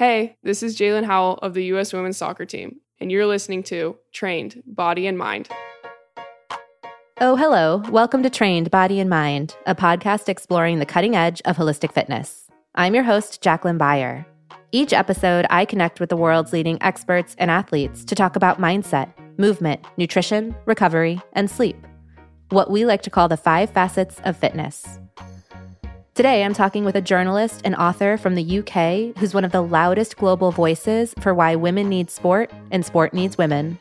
Hey, this is Jaelin Howell of the U.S. women's soccer team, and you're listening to Trained Body and Mind. Oh, hello. Welcome to Trained Body and Mind, a podcast exploring the cutting edge of holistic fitness. I'm your host, Jacqueline Beyer. Each episode, I connect with the world's leading experts and athletes to talk about mindset, movement, nutrition, recovery, and sleep. What we like to call the five facets of fitness. Today, I'm talking with a journalist and author from the UK who's one of the loudest global voices for why women need sport and sport needs women.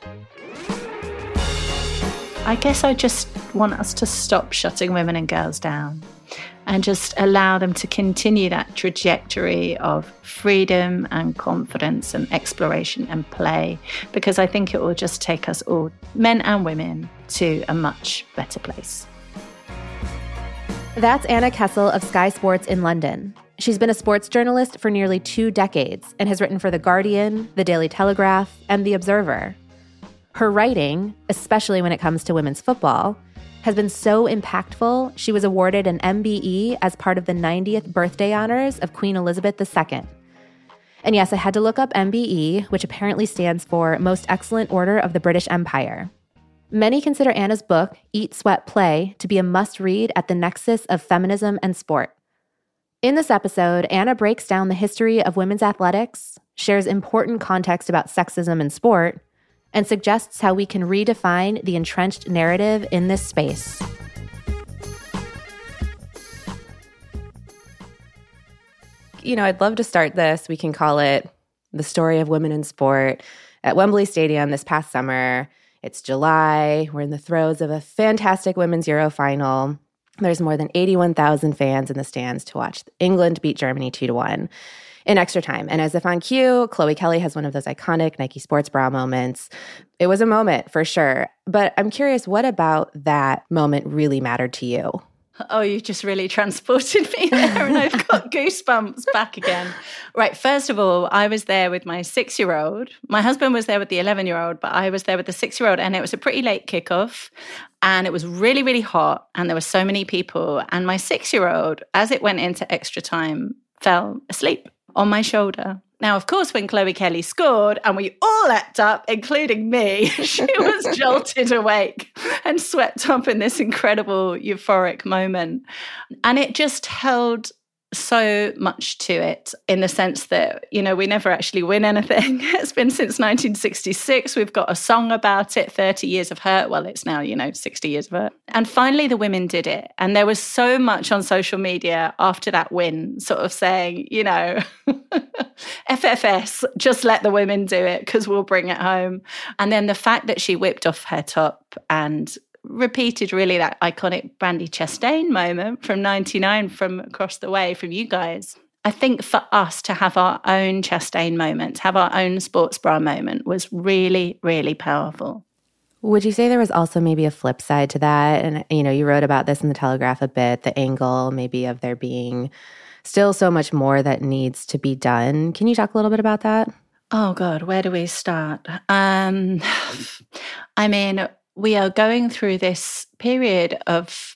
I guess I just want us to stop shutting women and girls down and just allow them to continue that trajectory of freedom and confidence and exploration and play because I think it will just take us all, men and women, to a much better place. That's Anna Kessel of Sky Sports in London. She's been a sports journalist for nearly two decades and has written for The Guardian, The Daily Telegraph, and The Observer. Her writing, especially when it comes to women's football, has been so impactful, she was awarded an MBE as part of the 90th birthday honors of Queen Elizabeth II. And yes, I had to look up MBE, which apparently stands for Most Excellent Order of the British Empire. Many consider Anna's book, Eat, Sweat, Play, to be a must read at the nexus of feminism and sport. In this episode, Anna breaks down the history of women's athletics, shares important context about sexism in sport, and suggests how we can redefine the entrenched narrative in this space. You know, I'd love to start this. We can call it the story of women in sport. At Wembley Stadium this past summer, it's July. We're in the throes of a fantastic women's Euro final. There's more than 81,000 fans in the stands to watch England beat Germany 2 to 1 in extra time. And as if on cue, Chloe Kelly has one of those iconic Nike sports bra moments. It was a moment for sure. But I'm curious, what about that moment really mattered to you? Oh, you just really transported me there, and I've got goosebumps back again. Right, first of all, I was there with my six year old. My husband was there with the 11 year old, but I was there with the six year old, and it was a pretty late kickoff. And it was really, really hot, and there were so many people. And my six year old, as it went into extra time, fell asleep on my shoulder. Now, of course, when Chloe Kelly scored and we all leapt up, including me, she was jolted awake and swept up in this incredible euphoric moment. And it just held so much to it in the sense that, you know, we never actually win anything. It's been since 1966. We've got a song about it, 30 Years of Hurt. Well, it's now, you know, 60 Years of Hurt. And finally, the women did it. And there was so much on social media after that win, sort of saying, you know, FFS, just let the women do it because we'll bring it home. And then the fact that she whipped off her top and repeated really that iconic Brandi Chastain moment from 99 from across the way from you guys. I think for us to have our own Chastain moment, have our own sports bra moment was really, really powerful. Would you say there was also maybe a flip side to that? And, you know, you wrote about this in the Telegraph a bit, the angle maybe of there being still so much more that needs to be done. Can you talk a little bit about that? Oh, God, where do we start? Um, I mean, we are going through this period of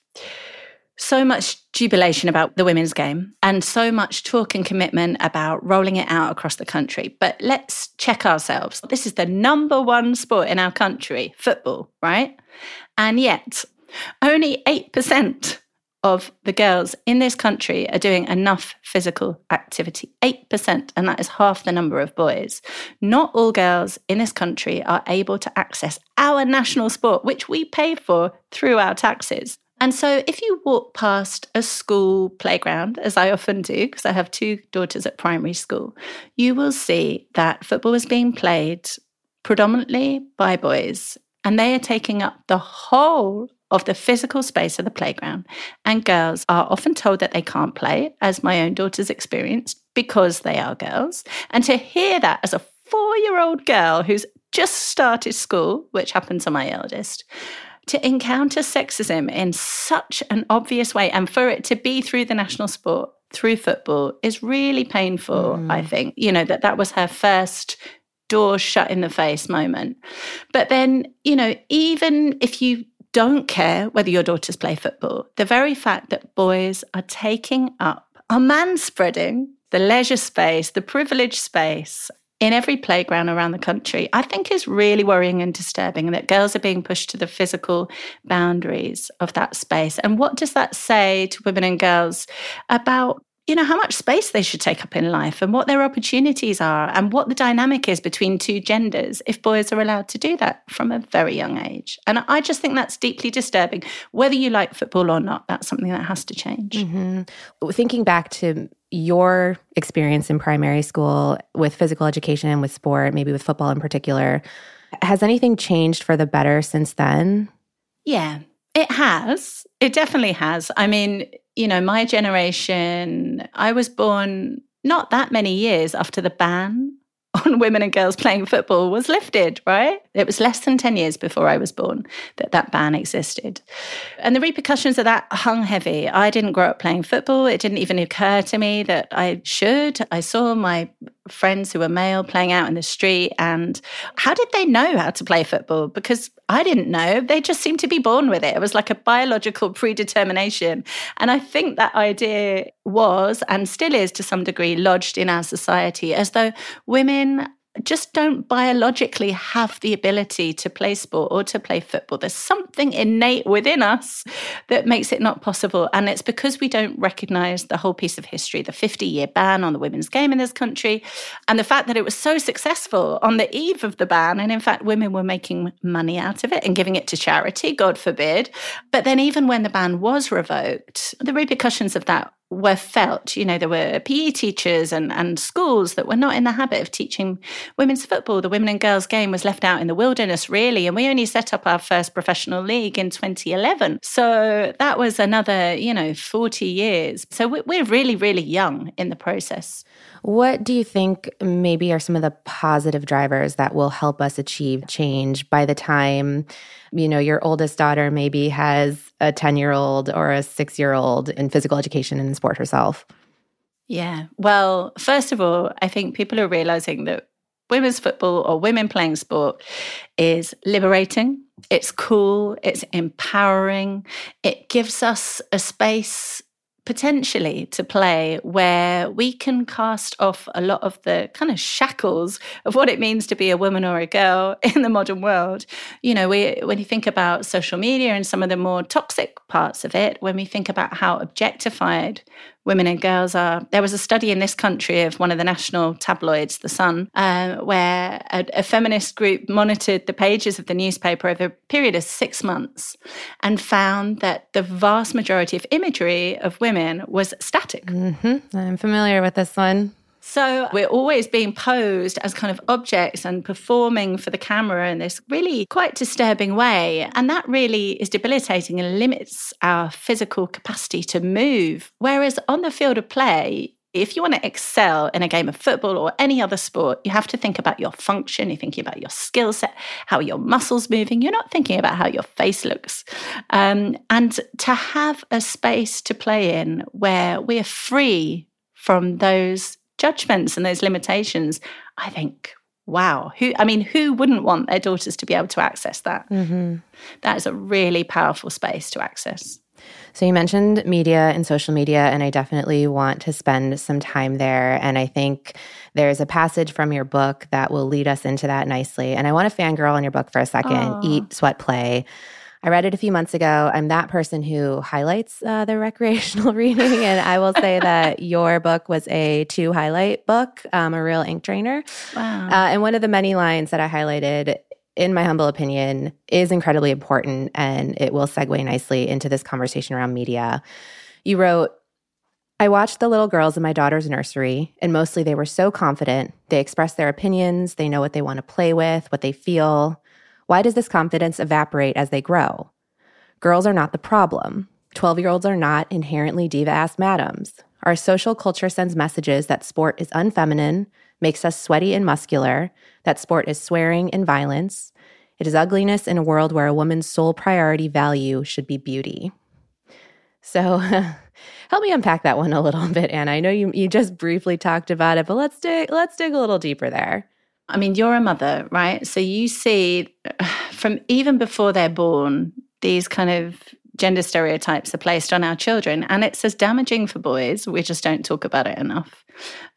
so much jubilation about the women's game and so much talk and commitment about rolling it out across the country. But let's check ourselves. This is the number one sport in our country, football, right? And yet, only 8% of the girls in this country are doing enough physical activity 8%, and that is half the number of boys. Not all girls in this country are able to access our national sport, which we pay for through our taxes. And so, if you walk past a school playground, as I often do, because I have two daughters at primary school, you will see that football is being played predominantly by boys, and they are taking up the whole of the physical space of the playground. And girls are often told that they can't play, as my own daughters experienced, because they are girls. And to hear that as a four year old girl who's just started school, which happened to my eldest, to encounter sexism in such an obvious way and for it to be through the national sport, through football, is really painful, mm. I think. You know, that that was her first door shut in the face moment. But then, you know, even if you don't care whether your daughters play football. The very fact that boys are taking up, are man spreading the leisure space, the privileged space in every playground around the country, I think is really worrying and disturbing and that girls are being pushed to the physical boundaries of that space. And what does that say to women and girls about you know how much space they should take up in life and what their opportunities are and what the dynamic is between two genders if boys are allowed to do that from a very young age and i just think that's deeply disturbing whether you like football or not that's something that has to change mm-hmm. thinking back to your experience in primary school with physical education and with sport, maybe with football in particular, has anything changed for the better since then? Yeah, it has. It definitely has. I mean, you know, my generation, I was born not that many years after the ban on women and girls playing football was lifted, right? It was less than 10 years before I was born that that ban existed. And the repercussions of that hung heavy. I didn't grow up playing football. It didn't even occur to me that I should. I saw my friends who were male playing out in the street. And how did they know how to play football? Because I didn't know. They just seemed to be born with it. It was like a biological predetermination. And I think that idea was and still is to some degree lodged in our society as though women just don't biologically have the ability to play sport or to play football. There's something innate within us that makes it not possible. And it's because we don't recognize the whole piece of history, the 50 year ban on the women's game in this country, and the fact that it was so successful on the eve of the ban. And in fact, women were making money out of it and giving it to charity, God forbid. But then, even when the ban was revoked, the repercussions of that were felt. You know, there were PE teachers and, and schools that were not in the habit of teaching women's football. The women and girls game was left out in the wilderness, really. And we only set up our first professional league in 2011. So that was another, you know, 40 years. So we're really, really young in the process. What do you think maybe are some of the positive drivers that will help us achieve change by the time, you know, your oldest daughter maybe has a 10 year old or a six year old in physical education and sport herself? Yeah. Well, first of all, I think people are realizing that women's football or women playing sport is liberating. It's cool. It's empowering. It gives us a space potentially to play where we can cast off a lot of the kind of shackles of what it means to be a woman or a girl in the modern world. You know, we, when you think about social media and some of the more toxic parts of it, when we think about how objectified women and girls are. There was a study in this country of one of the national tabloids, The Sun, uh, where a, a, feminist group monitored the pages of the newspaper over a period of six months and found that the vast majority of imagery of women was static. Mm-hmm. I'm familiar with this one. So we're always being posed as kind of objects and performing for the camera in this really quite disturbing way. And that really is debilitating and limits our physical capacity to move. Whereas on the field of play, if you want to excel in a game of football or any other sport, you have to think about your function. You're thinking about your skill set, how your muscles moving. You're not thinking about how your face looks. Um, and to have a space to play in where we're free from those judgments and those limitations, I think, wow, who I mean, who wouldn't want their daughters to be able to access that? Mm-hmm. that is a really powerful space to access. So you mentioned media and social media, and I definitely want to spend some time there. And I think there's a passage from your book that will lead us into that nicely. And I want to fangirl on your book for a second. Aww. Eat, sweat, play. I read it a few months ago. I'm that person who highlights uh, the recreational reading. And I will say that your book was a two highlight book, um, a real ink drainer. Wow. Uh, and one of the many lines that I highlighted, in my humble opinion, is incredibly important. And it will segue nicely into this conversation around media. You wrote, I watched the little girls in my daughter's nursery, and mostly they were so confident. They express their opinions, they know what they want to play with, what they feel. Why does this confidence evaporate as they grow? Girls are not the problem. 12 year olds are not inherently diva ass madams. Our social culture sends messages that sport is unfeminine, makes us sweaty and muscular, that sport is swearing and violence. It is ugliness in a world where a woman's sole priority value should be beauty. So, help me unpack that one a little bit, Anna. I know you, you just briefly talked about it, but let's dig let's dig a little deeper there. I mean, you're a mother, right? So you see from even before they're born, these kind of gender stereotypes are placed on our children. And it's as damaging for boys. We just don't talk about it enough.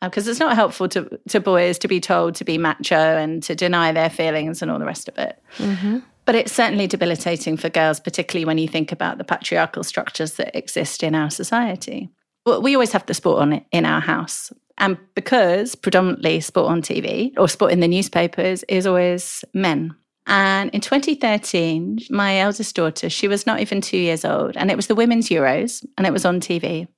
Because uh, it's not helpful to, to boys to be told to be macho and to deny their feelings and all the rest of it. Mm-hmm. But it's certainly debilitating for girls, particularly when you think about the patriarchal structures that exist in our society. Well, we always have the sport on in our house. And because predominantly sport on TV or sport in the newspapers is always men. And in 2013, my eldest daughter, she was not even two years old, and it was the Women's Euros, and it was on TV.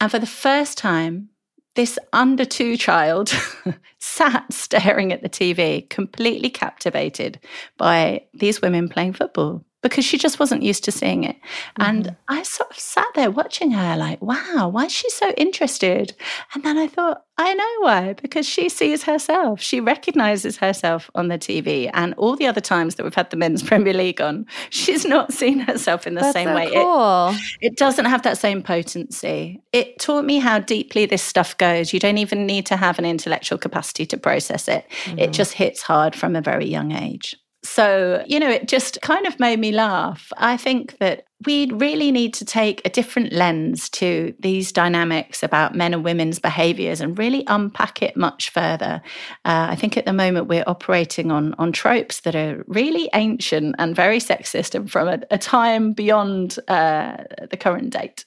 And for the first time, this under two child sat staring at the TV, completely captivated by these women playing football because she just wasn't used to seeing it. Mm-hmm. And I sort of sat there watching her, like, wow, why is she so interested? And then I thought, I know why, because she sees herself. She recognizes herself on the TV. And all the other times that we've had the men's Premier League on, she's not seen herself in the That's same so way. Cool. It, it doesn't have that same potency. It taught me how deeply this stuff goes. You don't even need to have an intellectual capacity to process it, mm-hmm. it just hits hard from a very young age. So, you know, it just kind of made me laugh. I think that we really need to take a different lens to these dynamics about men and women's behaviors and really unpack it much further. Uh, I think at the moment we're operating on, on tropes that are really ancient and very sexist and from a, a time beyond uh, the current date.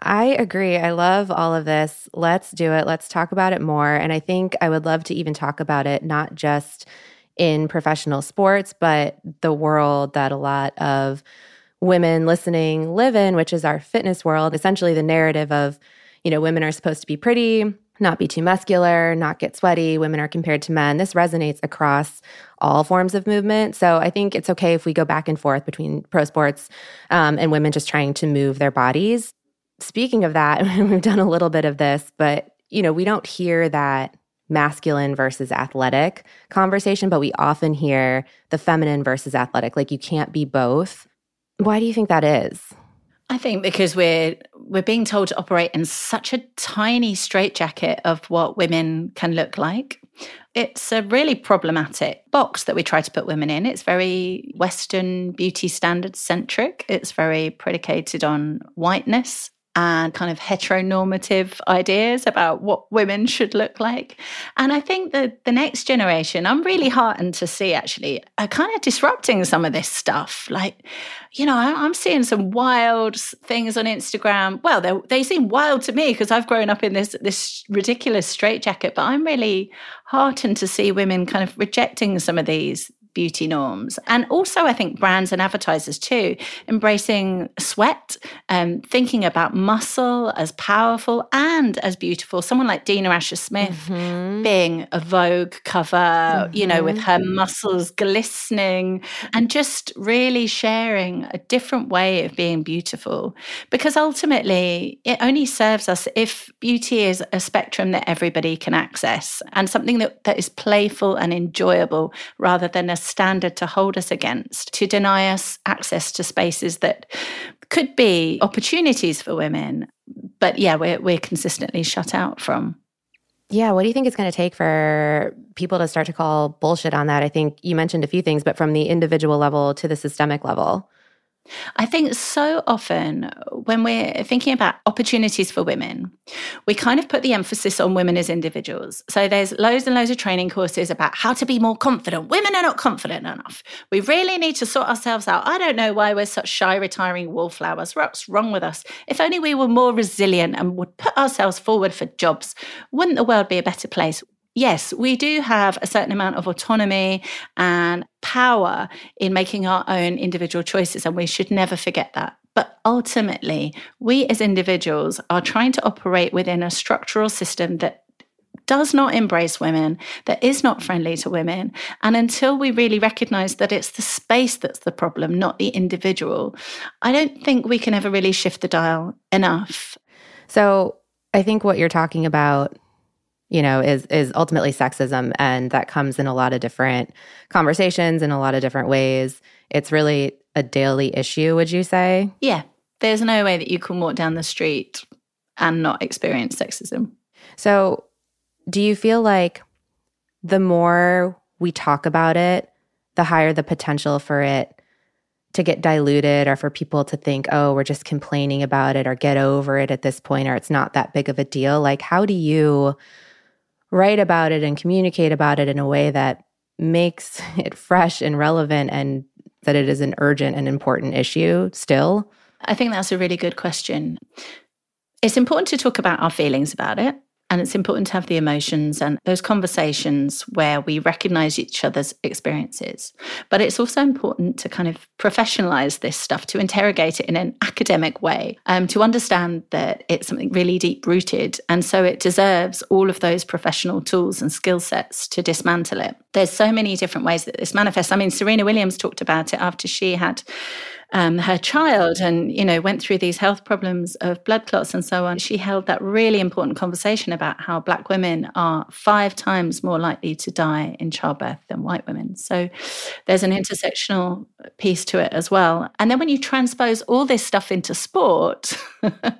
I agree. I love all of this. Let's do it. Let's talk about it more. And I think I would love to even talk about it not just in professional sports, but the world that a lot of women listening live in, which is our fitness world. Essentially, the narrative of, you know, women are supposed to be pretty, not be too muscular, not get sweaty. Women are compared to men. This resonates across all forms of movement. So I think it's okay if we go back and forth between pro sports um, and women just trying to move their bodies. Speaking of that, we've done a little bit of this, but you know, we don't hear that masculine versus athletic conversation, but we often hear the feminine versus athletic. Like you can't be both. Why do you think that is? I think because we're we're being told to operate in such a tiny straitjacket of what women can look like. It's a really problematic box that we try to put women in. It's very Western beauty standard centric. It's very predicated on whiteness and kind of heteronormative ideas about what women should look like. And I think that the next generation, I'm really heartened to see actually, are kind of disrupting some of this stuff. Like, you know, I'm seeing some wild things on Instagram. Well, they, they seem wild to me because I've grown up in this this ridiculous straitjacket. But I'm really heartened to see women kind of rejecting some of these beauty norms. And also, I think brands and advertisers too, embracing sweat, um, thinking about muscle as powerful and as beautiful. Someone like Dina Asher Smith mm-hmm. being a Vogue cover, mm-hmm. you know, with her mm-hmm. muscles glistening and just really sharing a different way of being beautiful. Because ultimately, it only serves us if beauty is a spectrum that everybody can access and something that, that is playful and enjoyable rather than a standard to hold us against, to deny us access to spaces that could be opportunities for women. But yeah, we're, we're consistently shut out from. Yeah, what do you think it's going to take for people to start to call bullshit on that? I think you mentioned a few things, but from the individual level to the systemic level. I think so often when we're thinking about opportunities for women, we kind of put the emphasis on women as individuals. So there's loads and loads of training courses about how to be more confident. Women are not confident enough. We really need to sort ourselves out. I don't know why we're such shy, retiring wallflowers. What's wrong with us? If only we were more resilient and would put ourselves forward for jobs, wouldn't the world be a better place? Yes, we do have a certain amount of autonomy and power in making our own individual choices, and we should never forget that. But ultimately, we as individuals are trying to operate within a structural system that does not embrace women, that is not friendly to women. And until we really recognize that it's the space that's the problem, not the individual, I don't think we can ever really shift the dial enough. So I think what you're talking about you know is is ultimately sexism and that comes in a lot of different conversations in a lot of different ways. It's really a daily issue would you say? Yeah. There's no way that you can walk down the street and not experience sexism. So do you feel like the more we talk about it the higher the potential for it to get diluted or for people to think, oh, we're just complaining about it or get over it at this point or it's not that big of a deal? Like, how do you write about it and communicate about it in a way that makes it fresh and relevant and that it is an urgent and important issue still? I think that's a really good question. It's important to talk about our feelings about it. And it's important to have the emotions and those conversations where we recognize each other's experiences. But it's also important to kind of professionalize this stuff, to interrogate it in an academic way, um, to understand that it's something really deep rooted. And so it deserves all of those professional tools and skill sets to dismantle it. There's so many different ways that this manifests. I mean, Serena Williams talked about it after she had um, her child and you know went through these health problems of blood clots and so on she held that really important conversation about how black women are five times more likely to die in childbirth than white women so there's an intersectional piece to it as well and then when you transpose all this stuff into sport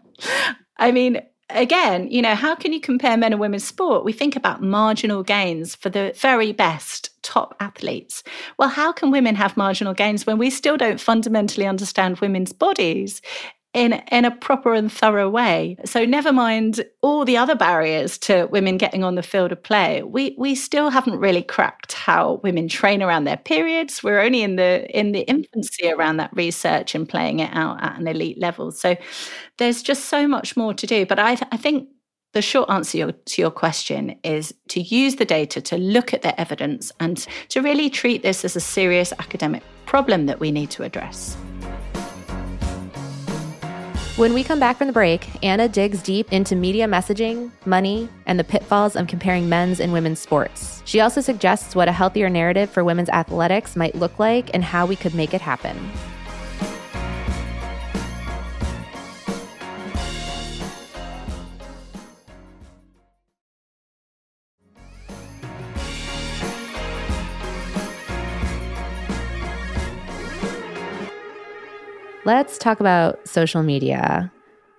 i mean again, you know, how can you compare men and women's sport? We think about marginal gains for the very best top athletes. Well, how can women have marginal gains when we still don't fundamentally understand women's bodies? in in a proper and thorough way. So never mind all the other barriers to women getting on the field of play. We we still haven't really cracked how women train around their periods. We're only in the in the infancy around that research and playing it out at an elite level. So there's just so much more to do. But I I think the short answer to your question is to use the data to look at the evidence and to really treat this as a serious academic problem that we need to address. When we come back from the break, Anna digs deep into media messaging, money, and the pitfalls of comparing men's and women's sports. She also suggests what a healthier narrative for women's athletics might look like and how we could make it happen. Let's talk about social media.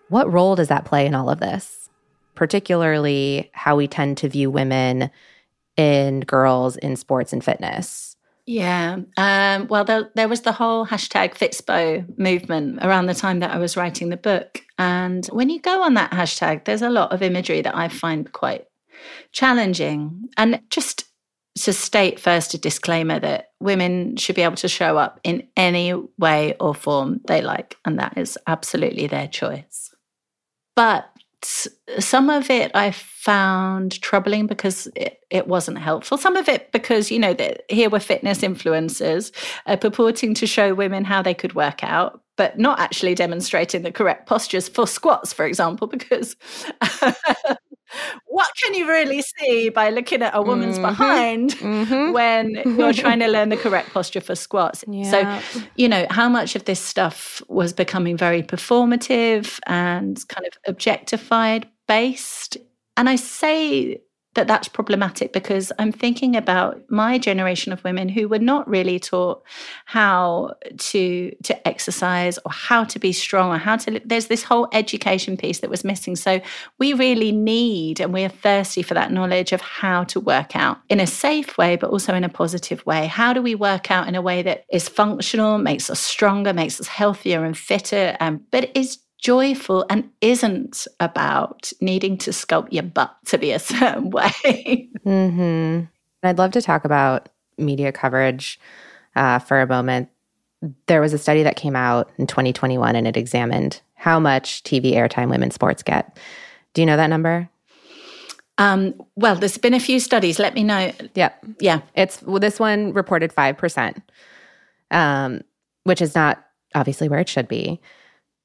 What role does that play in all of this? Particularly how we tend to view women and girls in sports and fitness. Yeah. Um, well, there, there, was the whole hashtag Fitspo movement around the time that I was writing the book. And when you go on that hashtag, there's a lot of imagery that I find quite challenging. And just to state first a disclaimer that women should be able to show up in any way or form they like, and that is absolutely their choice. But some of it I found troubling because it, it wasn't helpful. Some of it because, you know, that here were fitness influencers uh, purporting to show women how they could work out, but not actually demonstrating the correct postures for squats, for example, because what can you really see by looking at a woman's mm-hmm. behind mm-hmm. when you're trying to learn the correct posture for squats? Yeah. So, you know, how much of this stuff was becoming very performative and kind of objectified based? And I say that that's problematic because I'm thinking about my generation of women who were not really taught how to to exercise or how to be strong or how to there's this whole education piece that was missing. So we really need and we're thirsty for that knowledge of how to work out in a safe way but also in a positive way. How do we work out in a way that is functional makes us stronger makes us healthier and fitter um, but is joyful and isn't about needing to sculpt your butt to be a certain way. mm-hmm. I'd love to talk about media coverage uh, for a moment. There was a study that came out in 2021 and it examined how much TV airtime women's sports get. Do you know that number? Um, well, there's been a few studies. Let me know. Yeah. Yeah. It's well, this one reported 5%, um, which is not obviously where it should be.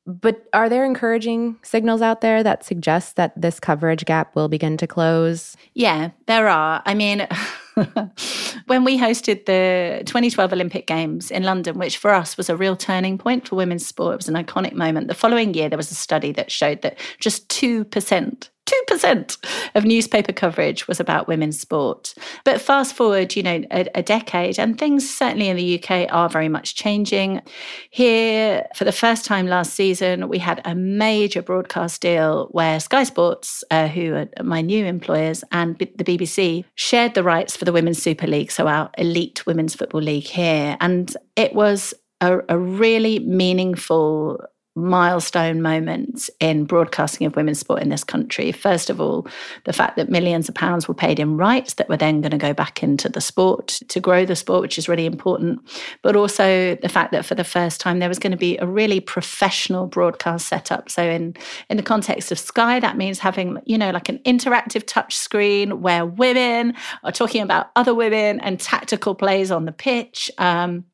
But are there encouraging signals out there that suggest that this coverage gap will begin to close? Yeah, there are. I mean, when we hosted the 2012 Olympic Games in London, which for us was a real turning point for women's sport, it was an iconic moment. The following year, there was a study that showed that just 2% 2% of newspaper coverage was about women's sport. But fast forward, you know, a, a, decade, and things certainly in the UK are very much changing. Here, for the first time last season, we had a major broadcast deal where Sky Sports, uh, who are my new employers, and B- the BBC shared the rights for the Women's Super League, so our elite women's football league here. And it was a, a really meaningful milestone moments in broadcasting of women's sport in this country. First of all, the fact that millions of pounds were paid in rights that were then going to go back into the sport to grow the sport, which is really important. But also the fact that for the first time there was going to be a really professional broadcast setup. So in in the context of Sky, that means having, you know, like an interactive touch screen where women are talking about other women and tactical plays on the pitch. Um,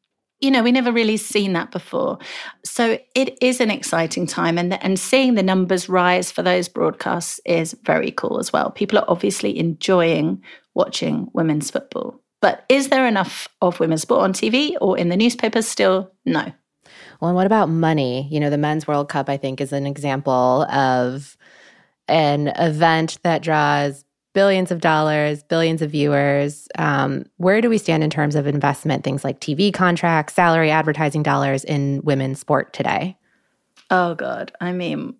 you know, we never really seen that before. So it is an exciting time. And, and seeing the numbers rise for those broadcasts is very cool as well. People are obviously enjoying watching women's football. But is there enough of women's sport on TV or in the newspapers still? No. Well, and what about money? You know, the Men's World Cup, I think, is an example of an event that draws billions of dollars, billions of viewers. Um, where do we stand in terms of investment, things like TV contracts, salary, advertising dollars in women's sport today? Oh, God. I mean,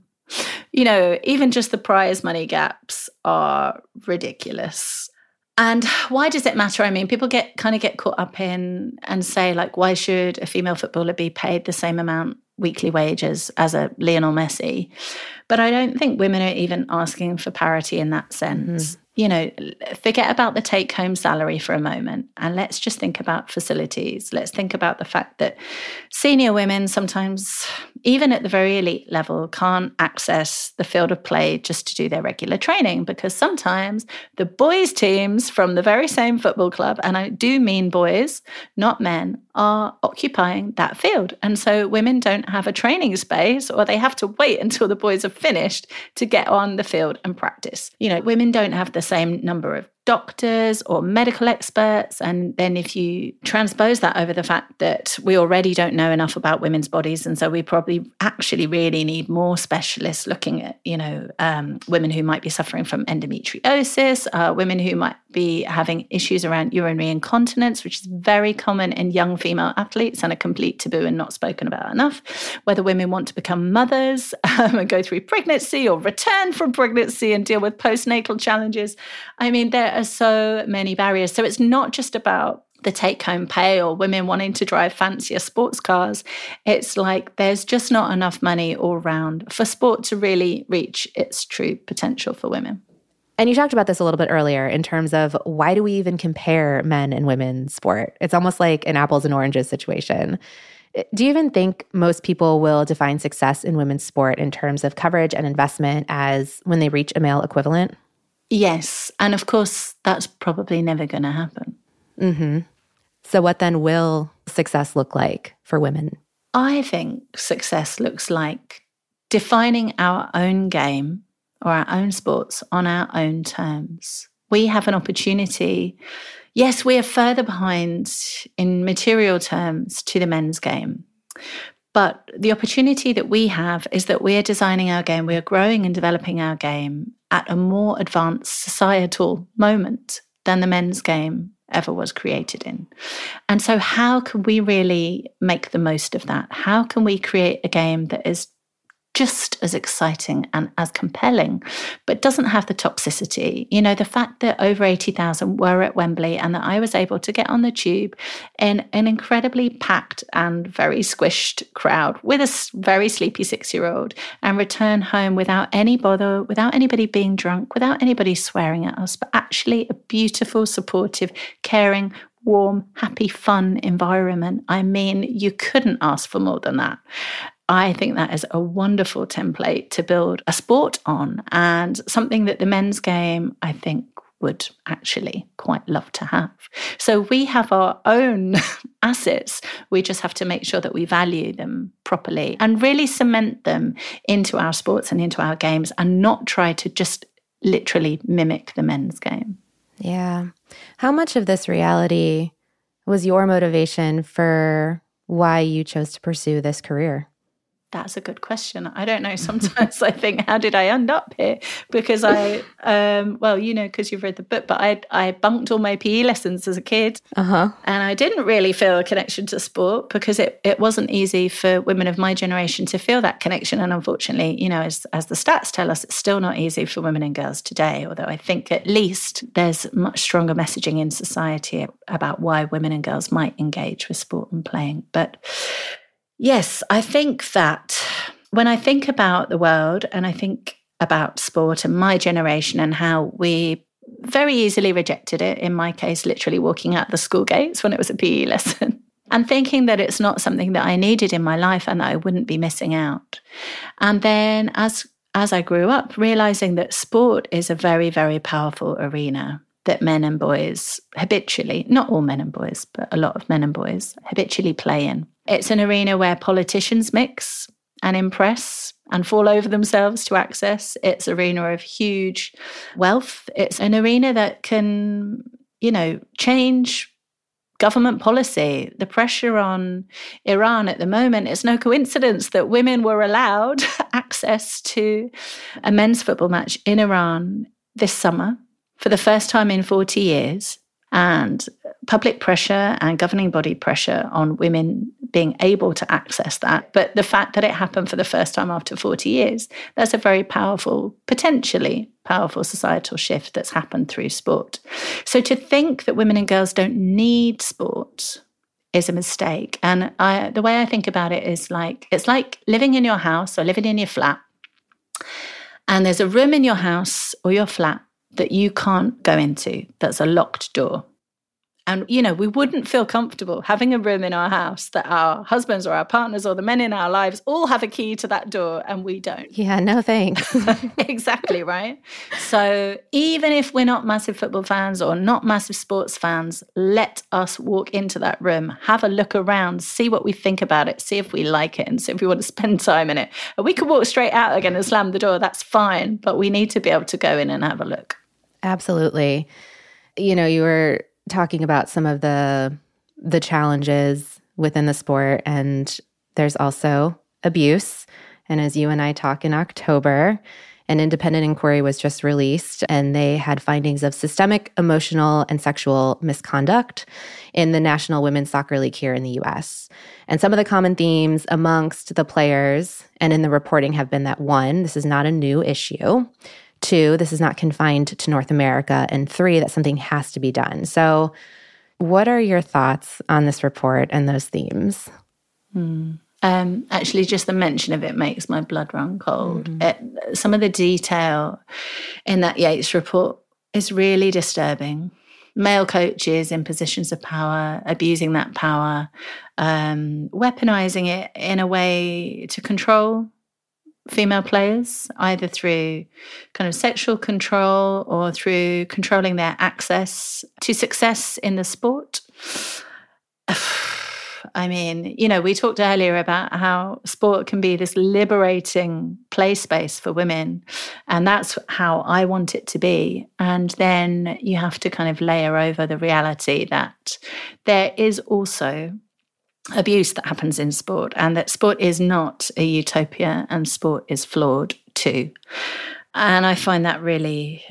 you know, even just the prize money gaps are ridiculous. And why does it matter? I mean, people get kind of get caught up in and say, like, why should a female footballer be paid the same amount weekly wages as a Lionel Messi? But I don't think women are even asking for parity in that sense. Mm-hmm you know, forget about the take home salary for a moment and let's just think about facilities. Let's think about the fact that senior women sometimes, even at the very elite level, can't access the field of play just to do their regular training because sometimes the boys' teams from the very same football club, and I do mean boys, not men, are occupying that field. And so women don't have a training space or they have to wait until the boys are finished to get on the field and practice. You know, women don't have the same number of doctors or medical experts. And then if you transpose that over the fact that we already don't know enough about women's bodies, and so we probably actually really need more specialists looking at, you know, um, women who might be suffering from endometriosis, uh, women who might be having issues around urinary incontinence, which is very common in young female athletes and a complete taboo and not spoken about enough. Whether women want to become mothers um, and go through pregnancy or return from pregnancy and deal with postnatal challenges. I mean, there are so many barriers. So it's not just about the take home pay or women wanting to drive fancier sports cars. It's like there's just not enough money all around for sport to really reach its true potential for women. And you talked about this a little bit earlier in terms of why do we even compare men and women's sport? It's almost like an apples and oranges situation. Do you even think most people will define success in women's sport in terms of coverage and investment as when they reach a male equivalent? Yes. And of course, that's probably never going to happen. Mm-hmm. So, what then will success look like for women? I think success looks like defining our own game or our own sports on our own terms. We have an opportunity. Yes, we are further behind in material terms to the men's game. But the opportunity that we have is that we are designing our game, we are growing and developing our game at a more advanced societal moment than the men's game ever was created in. And so, how can we really make the most of that? How can we create a game that is just as exciting and as compelling, but doesn't have the toxicity. You know, the fact that over 80,000 were at Wembley and that I was able to get on the tube in an incredibly packed and very squished crowd with a very sleepy six year old and return home without any bother, without anybody being drunk, without anybody swearing at us, but actually a beautiful, supportive, caring, warm, happy, fun environment. I mean, you couldn't ask for more than that. I think that is a wonderful template to build a sport on and something that the men's game, I think, would actually quite love to have. So we have our own assets. We just have to make sure that we value them properly and really cement them into our sports and into our games and not try to just literally mimic the men's game. Yeah. How much of this reality was your motivation for why you chose to pursue this career? That's a good question. I don't know. Sometimes I think, how did I end up here? Because I, um, well, you know, because you've read the book, but I, I bunked all my PE lessons as a kid, uh-huh. and I didn't really feel a connection to sport because it, it wasn't easy for women of my generation to feel that connection. And unfortunately, you know, as as the stats tell us, it's still not easy for women and girls today. Although I think at least there's much stronger messaging in society about why women and girls might engage with sport and playing, but Yes, I think that when I think about the world and I think about sport and my generation and how we very easily rejected it, in my case, literally walking out the school gates when it was a PE lesson. and thinking that it's not something that I needed in my life and that I wouldn't be missing out. And then as as I grew up, realizing that sport is a very, very powerful arena that men and boys habitually, not all men and boys, but a lot of men and boys habitually play in. It's an arena where politicians mix and impress and fall over themselves to access. It's an arena of huge wealth. It's an arena that can, you know, change government policy. The pressure on Iran at the moment, it's no coincidence that women were allowed access to a men's football match in Iran this summer for the first time in 40 years. And public pressure and governing body pressure on women being able to access that. But the fact that it happened for the first time after 40 years, that's a very powerful, potentially powerful societal shift that's happened through sport. So to think that women and girls don't need sport is a mistake. And I, the way I think about it is like it's like living in your house or living in your flat. And there's a room in your house or your flat that you can't go into that's a locked door. And, you know, we wouldn't feel comfortable having a room in our house that our husbands or our partners or the men in our lives all have a key to that door and we don't. Yeah, no thanks. exactly, right? So even if we're not massive football fans or not massive sports fans, let us walk into that room, have a look around, see what we think about it, see if we like it, and see if we want to spend time in it. And we could walk straight out again and slam the door, that's fine. But we need to be able to go in and have a look. Absolutely. You know, you were talking about some of the the challenges within the sport and there's also abuse and as you and I talk in October an independent inquiry was just released and they had findings of systemic emotional and sexual misconduct in the National Women's Soccer League here in the US. And some of the common themes amongst the players and in the reporting have been that one, this is not a new issue. Two, this is not confined to North America. And three, that something has to be done. So, what are your thoughts on this report and those themes? Hmm. Um, actually, just the mention of it makes my blood run cold. Mm-hmm. It, some of the detail in that Yates report is really disturbing. Male coaches in positions of power, abusing that power, um, weaponizing it in a way to control female players, either through kind of sexual control or through controlling their access to success in the sport. I mean, you know, we talked earlier about how sport can be this liberating play space for women. And that's how I want it to be. And then you have to kind of layer over the reality that there is also abuse that happens in sport and that sport is not a utopia and sport is flawed too. And I find that really,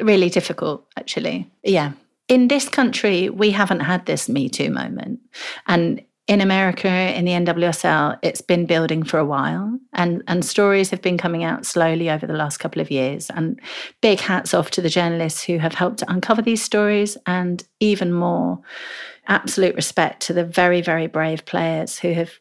really difficult, actually. Yeah. In this country, we haven't had this Me Too moment. And in America, in the NWSL, it's been building for a while, and and stories have been coming out slowly over the last couple of years. And big hats off to the journalists who have helped to uncover these stories, and even more absolute respect to the very, very brave players who have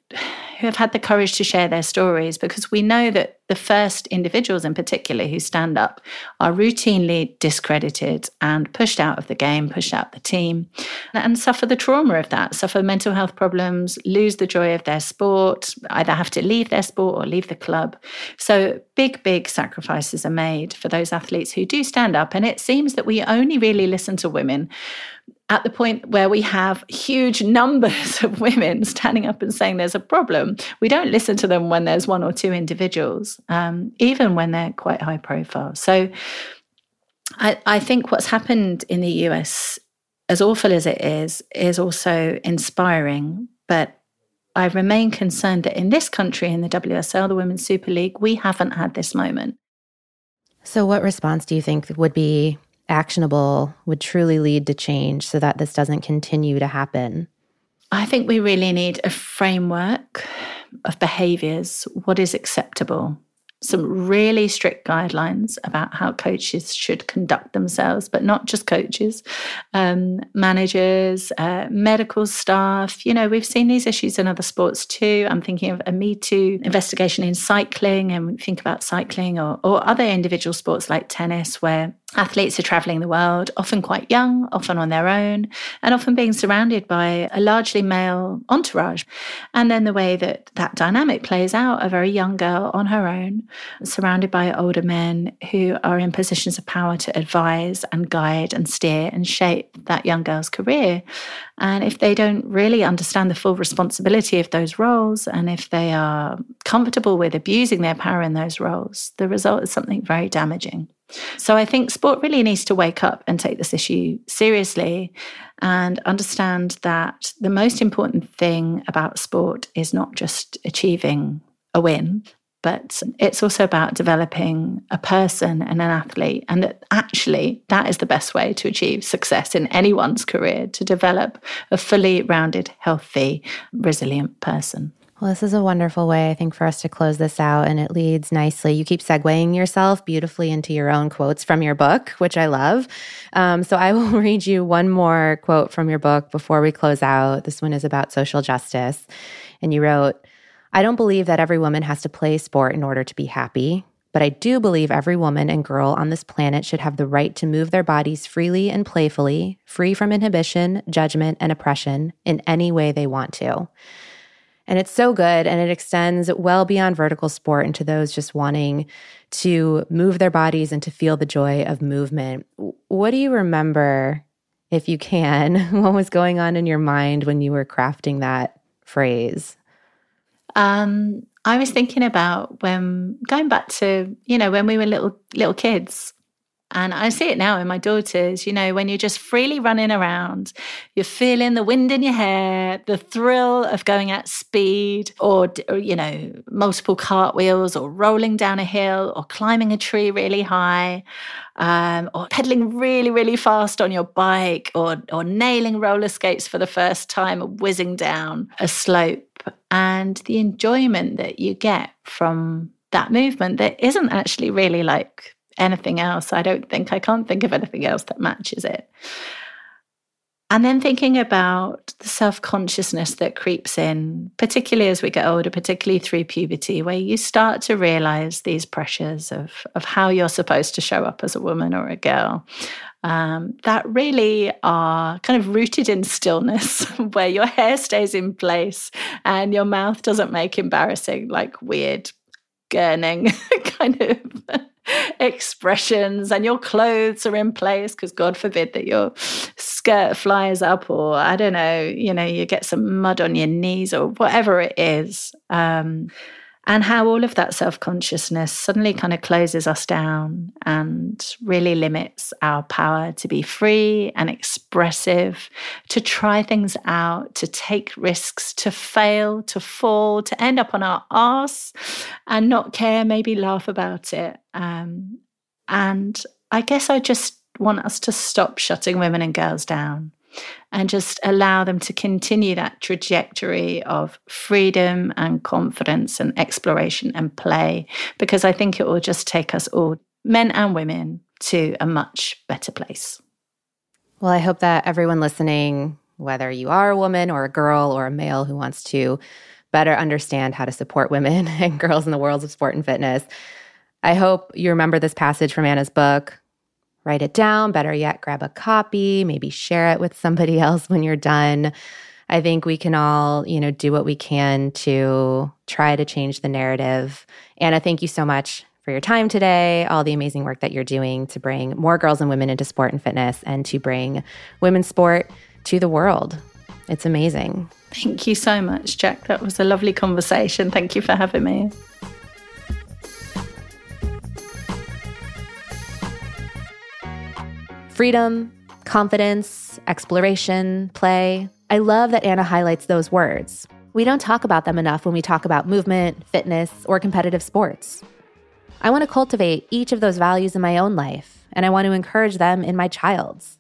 who have had the courage to share their stories because we know that the first individuals in particular who stand up are routinely discredited and pushed out of the game, pushed out the team, and suffer the trauma of that, suffer mental health problems, lose the joy of their sport, either have to leave their sport or leave the club. So big, big sacrifices are made for those athletes who do stand up. And it seems that we only really listen to women at the point where we have huge numbers of women standing up and saying there's a problem, we don't listen to them when there's one or two individuals, um, even when they're quite high profile. So I, I think what's happened in the US, as awful as it is, is also inspiring. But I remain concerned that in this country, in the WSL, the Women's Super League, we haven't had this moment. So, what response do you think would be actionable, would truly lead to change so that this doesn't continue to happen? I think we really need a framework of behaviors. What is acceptable? Some really strict guidelines about how coaches should conduct themselves, but not just coaches, um, managers, uh, medical staff. You know, we've seen these issues in other sports too. I'm thinking of a Me Too investigation in cycling, and think about cycling or, or other individual sports like tennis, where athletes are traveling the world, often quite young, often on their own, and often being surrounded by a largely male entourage. And then the way that that dynamic plays out a very young girl on her own, surrounded by older men who are in positions of power to advise and guide and steer and shape that young girl's career. And if they don't really understand the full responsibility of those roles, and if they are comfortable with abusing their power in those roles, the result is something very damaging. So I think sport really needs to wake up and take this issue seriously and understand that the most important thing about sport is not just achieving a win, but it's also about developing a person and an athlete. And that actually, that is the best way to achieve success in anyone's career to develop a fully rounded, healthy, resilient person. Well, this is a wonderful way, I think, for us to close this out. And it leads nicely. You keep segueing yourself beautifully into your own quotes from your book, which I love. Um, so I will read you one more quote from your book before we close out. This one is about social justice. And you wrote, I don't believe that every woman has to play sport in order to be happy. But I do believe every woman and girl on this planet should have the right to move their bodies freely and playfully, free from inhibition, judgment, and oppression in any way they want to. And it's so good. And it extends well beyond vertical sport into those just wanting to move their bodies and to feel the joy of movement. What do you remember, if you can, what was going on in your mind when you were crafting that phrase? Um, I was thinking about when going back to, you know, when we were little little kids and I see it now in my daughters, you know, when you're just freely running around, you're feeling the wind in your hair, the thrill of going at speed, or, you know, multiple cartwheels, or rolling down a hill, or climbing a tree really high, um, or pedaling really, really fast on your bike, or, or nailing roller skates for the first time, or whizzing down a slope. And the enjoyment that you get from that movement that isn't actually really like anything else. I don't think, I can't think of anything else that matches it. And then thinking about the self consciousness that creeps in, particularly as we get older, particularly through puberty, where you start to realize these pressures of, of how you're supposed to show up as a woman or a girl. Um, that really are kind of rooted in stillness, where your hair stays in place and your mouth doesn't make embarrassing, like weird gurning kind of expressions and your clothes are in place because god forbid that your skirt flies up or i don't know you know you get some mud on your knees or whatever it is. Um, and how all of that self consciousness suddenly kind of closes us down and really limits our power to be free and expressive, to try things out, to take risks, to fail, to fall, to end up on our ass and not care, maybe laugh about it. Um, and I guess I just want us to stop shutting women and girls down and just allow them to continue that trajectory of freedom and confidence and exploration and play, because I think it will just take us all, men and women, to a much better place. Well, I hope that everyone listening, whether you are a woman or a girl or a male who wants to better understand how to support women and girls in the worlds of sport and fitness, I hope you remember this passage from Anna's book write it down. Better yet, grab a copy, maybe share it with somebody else when you're done. I think we can all, you know, do what we can to try to change the narrative. Anna, thank you so much for your time today, all the amazing work that you're doing to bring more girls and women into sport and fitness and to bring women's sport to the world. It's amazing. Thank you so much, Jack. That was a lovely conversation. Thank you for having me. Freedom, confidence, exploration, play. I love that Anna highlights those words. We don't talk about them enough when we talk about movement, fitness, or competitive sports. I want to cultivate each of those values in my own life, and I want to encourage them in my child's.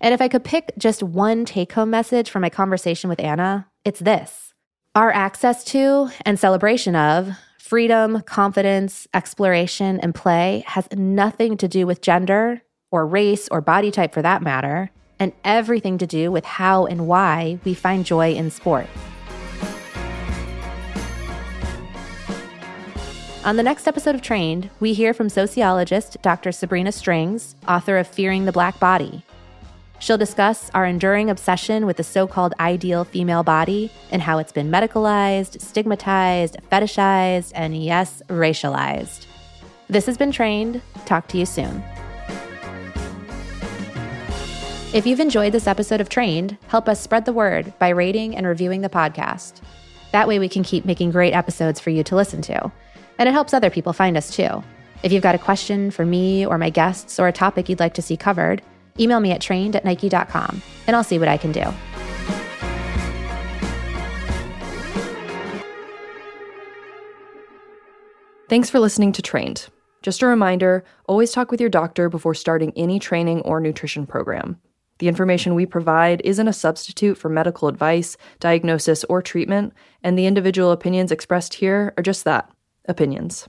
And if I could pick just one take home message from my conversation with Anna, it's this our access to and celebration of freedom, confidence, exploration, and play has nothing to do with gender or race or body type for that matter, and everything to do with how and why we find joy in sport. On the next episode of Trained, we hear from sociologist Dr. Sabrina Strings, author of Fearing the Black Body. She'll discuss our enduring obsession with the so called ideal female body and how it's been medicalized, stigmatized, fetishized, and yes, racialized. This has been Trained. Talk to you soon. If you've enjoyed this episode of Trained, help us spread the word by rating and reviewing the podcast. That way, we can keep making great episodes for you to listen to and it helps other people find us too. If you've got a question for me or my guests or a topic you'd like to see covered, email me at trained at nike.com and I'll see what I can do. Thanks for listening to Trained. Just a reminder always talk with your doctor before starting any training or nutrition program. The information we provide isn't a substitute for medical advice, diagnosis, or treatment, and the individual opinions expressed here are just that opinions.